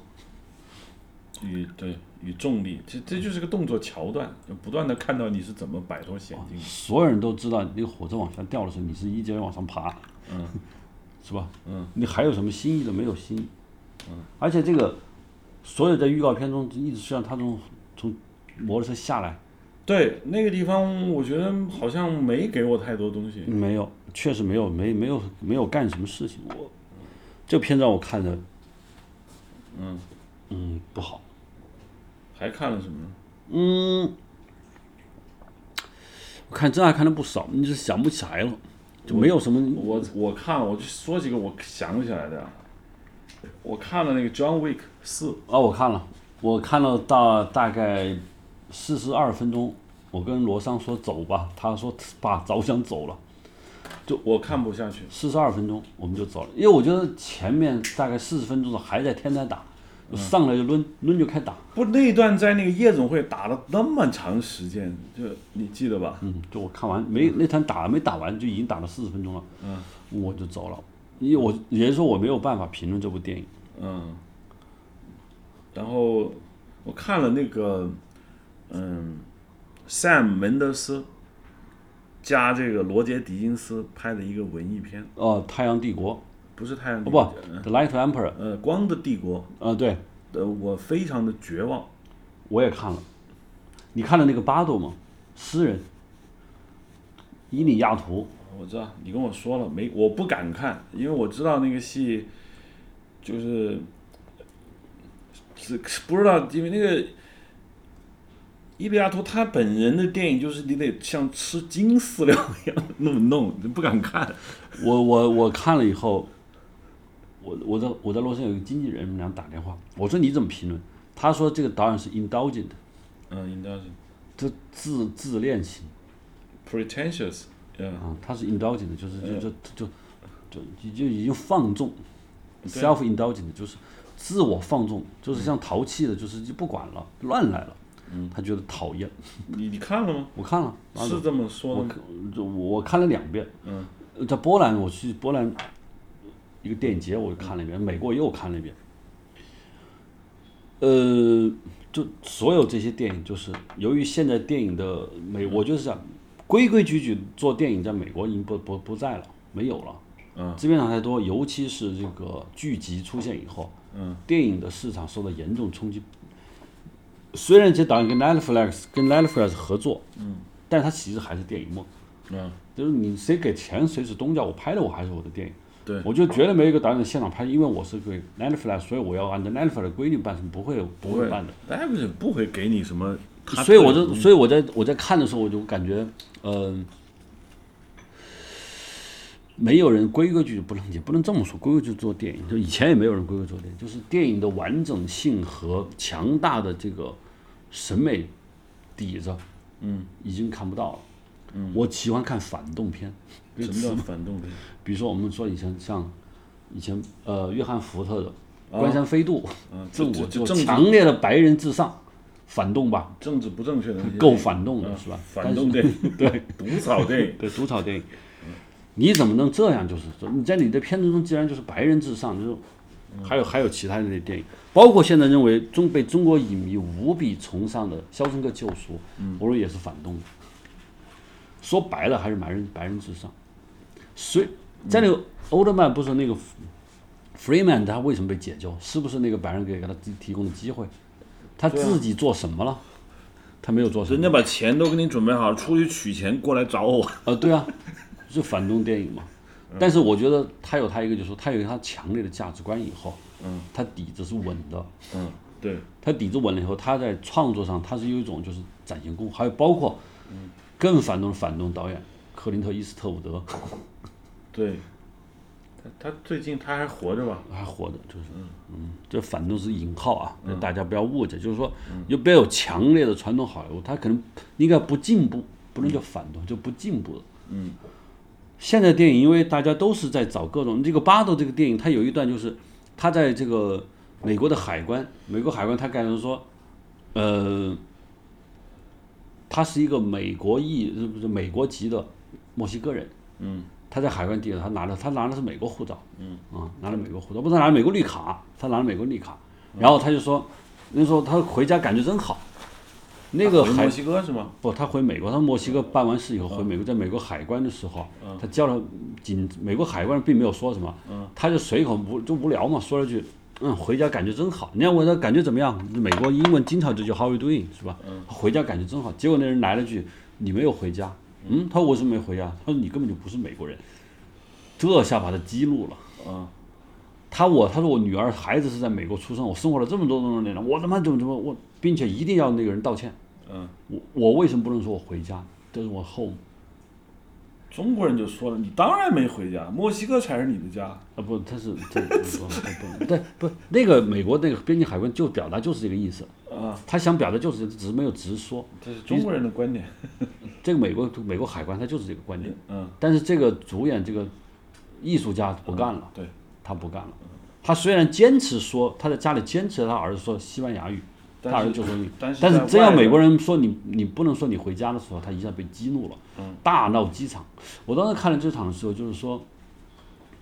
与对与重力，这这就是个动作桥段，就不断的看到你是怎么摆脱险境。所有人都知道那个火车往下掉的时候，你是一节往上爬，嗯，是吧？嗯，你还有什么新意的？没有新意。嗯，而且这个所有在预告片中一直是让他从从摩托车下来，对那个地方，我觉得好像没给我太多东西。没有，确实没有，没没有没有干什么事情。我这片让我看着，嗯，嗯，不好。还看了什么呢？嗯，我看真还看的不少，你是想不起来了，就没有什么。我我看了，我就说几个我想起来的啊。我看了那个《John Wick 四》，啊，我看了，我看了到大概四十二分钟，我跟罗桑说走吧，他说爸早想走了，就我看不下去。四十二分钟我们就走了，因为我觉得前面大概四十分钟的还在天台打，上来就抡抡就开打，不，那一段在那个夜总会打了那么长时间，就你记得吧？嗯，就我看完没那场打没打完就已经打了四十分钟了，嗯我就走了，因为我也就是说我没有办法评论这部电影，嗯。然后我看了那个，嗯，Sam 门德斯加这个罗杰狄金斯拍的一个文艺片，哦，太阳帝国，不是太阳帝哦不，，The Light Emperor，呃，光的帝国，呃，对，呃，我非常的绝望。我也看了，你看了那个巴豆吗？诗人，伊利亚图，我知道你跟我说了没，我不敢看，因为我知道那个戏就是是不知道，因为那个伊利亚图他本人的电影就是你得像吃金饲料一样那么弄，你不敢看。我我我看了以后，我我在我在洛杉矶有一个经纪人，我们俩打电话，我说你怎么评论？他说这个导演是 indulgent，嗯，，indulgent，这自自恋型。Pretentious，嗯，啊，他是 indulgent，就是就就就就就就已经放纵，self indulgent 就是自我放纵，就是像淘气的，就是就不管了，乱来了，嗯。他觉得讨厌。你你看了吗？我看了，是这么说我的吗？我看了两遍，嗯。呃在波兰，我去波兰一个电影节，我看了一遍，美国又看了一遍。呃，就所有这些电影，就是由于现在电影的美，我就是想，规规矩矩做电影，在美国已经不不不在了，没有了。嗯资源量太多，尤其是这个剧集出现以后，嗯电影的市场受到严重冲击。虽然这导演跟 Netflix 跟 Netflix 合作，嗯但他其实还是电影梦。嗯，就是你谁给钱谁是东家，我拍的我还是我的电影。对，我就绝对没有一个导演现场拍，因为我是给 Netflix，所以我要按照 Netflix 的规定办，是不会不会办的。大家不会给你什么所以我就所以我在我在看的时候，我就感觉，嗯、没有人规规矩矩不能也不能这么说，规规矩矩做电影，就以前也没有人规规矩矩做电影，就是电影的完整性和强大的这个审美底子，嗯，已经看不到了。嗯，我喜欢看反动片，什么叫反动片？比如说我们说以前像以前呃约翰福特的啊《关山飞渡》嗯，这我就强烈的白人至上，反动吧，政治不正确的 够反动的嗯是吧？反动电影，对毒草电影，对，毒草电影，你怎么能这样？就是说你在你的片子中，既然就是白人至上，就是还有还有其他的那些电影，包括现在认为中被中国影迷无比崇尚的《肖申克救赎》，我说也是反动的。说白了还是白人白人至上。所以在那个欧德曼不是那个 Freeman 他为什么被解救？是不是那个白人给给他提提供的机会？他自己做什么了？他没有做什么人。家把钱都给你准备好，出去取钱过来找我。啊，对啊，是反动电影嘛。但是我觉得他有他一个，就是说他有他强烈的价值观以后，嗯，他底子是稳的，嗯，对，他底子稳了以后，他在创作上他是有一种就是展现功，还有包括更反动的反动导演克林特·伊斯特伍德对，他他最近他还活着吧？还活着，就是嗯，这反动是引号啊，嗯大家不要误解，就是说又不要有强烈的传统好莱坞，他可能应该不进步，不能叫反动，就不进步了。嗯，现在电影，因为大家都是在找各种这个巴豆这个电影，它有一段就是他在这个美国的海关，美国海关他感觉说，呃，他是一个美国裔，是不是美国籍的墨西哥人？嗯，他在海关地，他拿的他拿的是美国护照，嗯，啊，拿了美国护照，不是拿了美国绿卡，他拿了美国绿卡，然后他就说，人家说他回家感觉真好，那个墨西哥是吗？不，他回美国，他墨西哥办完事以后回美国，在美国海关的时候，他叫了警，美国海关并没有说什么，他就随口无就无聊嘛，说了句，嗯，回家感觉真好。人家问他感觉怎么样，美国英文经常就叫 How are you doing 是吧？他回家感觉真好。结果那人来了句，你没有回家，嗯，他说我为什么没回家？他说你根本就不是美国人，这下把他激怒了。嗯，他我他说我女儿孩子是在美国出生，我生活了这么多多年了，我他妈怎么怎么我，并且一定要那个人道歉。嗯，我我为什么不能说我回家？这是我 home 中国人就说了，你当然没回家，墨西哥才是你的家。啊不，他是这不不不对不那个美国那个边境海关就表达就是这个意思，啊，他想表达就是只是没有直说。这是中国人的观点。这个美国美国海关他就是这个观点，嗯，但是这个主演这个艺术家不干了，对，他不干了。他虽然坚持说他在家里坚持他儿子说西班牙语，他但是儿子就说你，但是真要美国人说你你不能说你回家的时候，他一下被激怒了，大闹机场。我当时看了这场的时候，就是说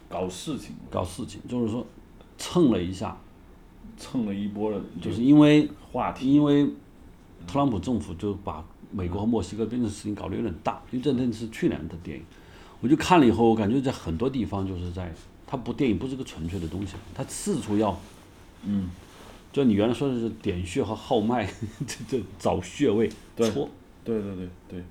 搞事情，搞事情，就是说蹭了一下，蹭了一波的，就是因为话题。因为特朗普政府就把美国和墨西哥边境事情搞得有点大，因为这那是去年的电影，我就看了以后，我感觉在很多地方就是在，它不电影不是个纯粹的东西，它四处要，嗯，就你原来说的是点穴和号脉，这这找穴位对对对对，因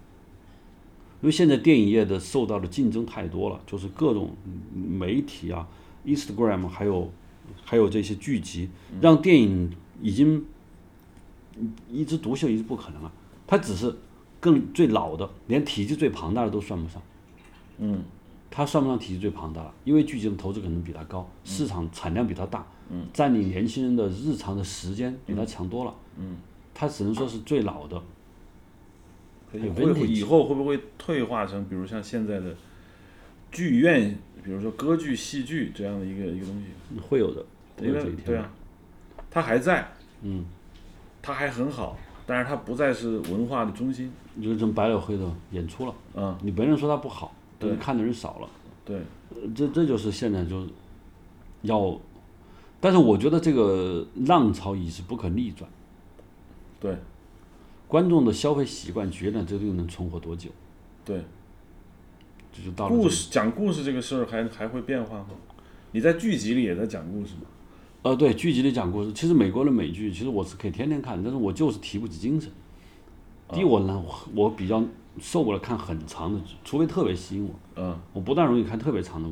为现在电影业的受到的竞争太多了，就是各种媒体啊、Instagram 还有还有这些剧集，让电影已经一枝独秀，已经不可能了。它只是更最老的，连体积最庞大的都算不上。嗯，它算不上体积最庞大了，因为剧集的投资可能比它高，市场产量比它大，嗯，占领年轻人的日常的时间比它强多了。嗯，它只能说是最老的。有会 vintage 以后会不会退化成，比如像现在的剧院，比如说歌剧、戏剧这样的一个一个东西？会有的，会因为有这一天。对啊，它还在，嗯，它还很好，但是它不再是文化的中心。有一种百老汇的演出了，嗯，你没人说它不好，但是对看的人少了。对，呃这这就是现在就是要，但是我觉得这个浪潮已是不可逆转，对，观众的消费习惯决定了这个东西能存活多久，对。这就到了这个故事讲故事这个事儿还还会变化吗？你在剧集里也在讲故事吗？呃，对，剧集里讲故事，其实美国的美剧，其实我是可以天天看，但是我就是提不起精神。第一，我呢，我我比较受不了看很长的剧，除非特别吸引我，嗯我不大容易看特别长的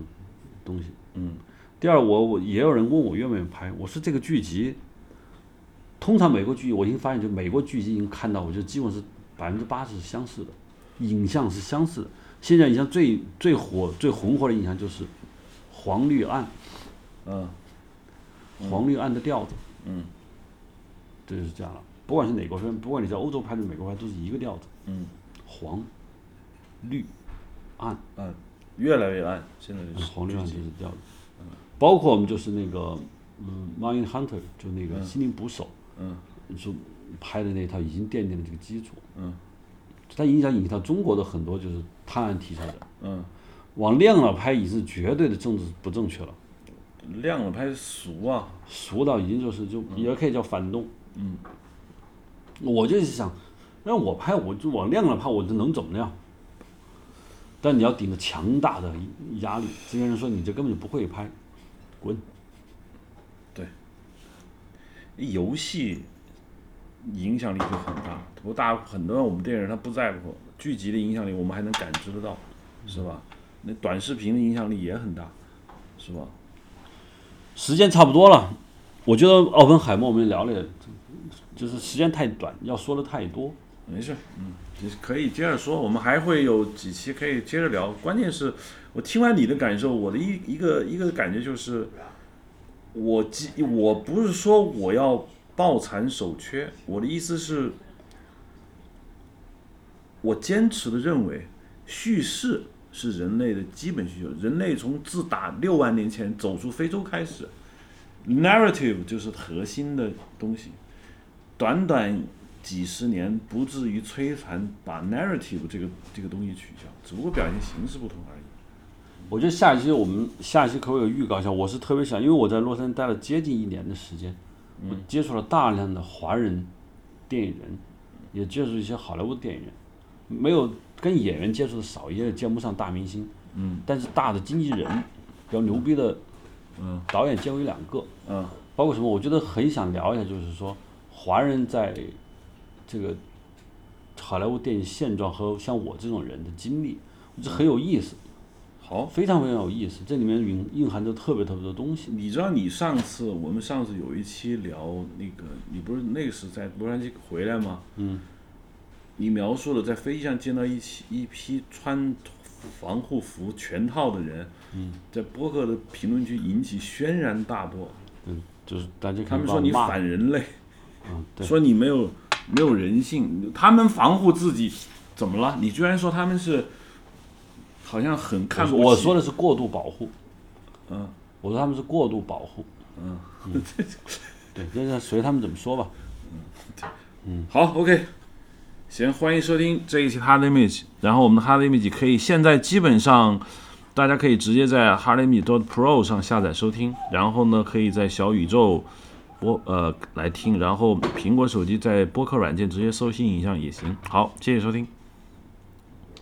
东西。嗯第二，我我也有人问我愿不愿意拍，我说这个剧集，通常美国剧集我已经发现，就美国剧集已经看到，我觉得基本是百分之八十是相似的，影像是相似的。现在影像最最火、最红火的影像就是黄绿暗，嗯黄绿暗的调子，嗯这就是这样了。不管是哪国片，不管你在欧洲拍的、美国拍，都是一个调子，嗯黄、绿、暗。嗯，越来越暗，现在就是黄绿暗就是调子。包括我们就是那个，嗯，《Mind Hunter》就那个《心灵捕手》，嗯。说拍的那套已经奠定了这个基础。嗯。它影响影响中国的很多就是探案题材的，嗯，往亮了拍已是绝对的政治不正确了，亮了拍俗啊，俗到已经就是就也可以叫反动。嗯，我就是想让我拍，我就往亮了拍，我就能怎么样？但你要顶着强大的压力，这些人说你这根本就不会拍，滚！对游戏影响力就很大。不过大很多我们电影人他不在乎，剧集的影响力我们还能感知得到，是吧？那短视频的影响力也很大，是吧？时间差不多了，我觉得奥本海默我们聊了，就是时间太短，要说的太多。没事，嗯，你可以接着说，我们还会有几期可以接着聊。关键是我听完你的感受，我的一一个一个感觉就是，我我不是说我要抱残守缺，我的意思是，我坚持的认为，叙事是人类的基本需求。人类从自打六万年前走出非洲开始，narrative 就是核心的东西。短短几十年不至于摧残把 narrative 这个这个东西取消，只不过表现形式不同而已。我觉得下一期我们下一期可不可以预告一下？我是特别想，因为我在洛杉矶待了接近一年的时间，我接触了大量的华人电影人，也接触一些好莱坞电影人，没有跟演员接触的少，也见不上大明星，嗯，但是大的经纪人，比较牛逼的，嗯，导演见过一两个，嗯。包括什么？我觉得很想聊一下，就是说华人在这个好莱坞电影现状和像我这种人的经历，我觉得很有意思，好，非常非常有意思。这里面蕴蕴含着特别特别多东西。你知道你上次我们上次有一期聊那个，你不是那个是在洛杉矶回来吗？嗯，你描述了在飞机上见到一起一批穿防护服全套的人，嗯，在播客的评论区引起轩然大波。嗯，就是大家可他们说你反人类，嗯，对，说你没有没有人性，他们防护自己怎么了？你居然说他们是好像很看我不我说的是过度保护，嗯。我说他们是过度保护，嗯，对，这是随他们怎么说吧。嗯。好，OK，行，欢迎收听这一期 Hard Image。然后我们的 Hard Image 可以现在基本上大家可以直接在 Hard Image dot Pro 上下载收听，然后呢可以在小宇宙播呃来听，然后苹果手机在播客软件直接搜新影像也行。好，谢谢收听。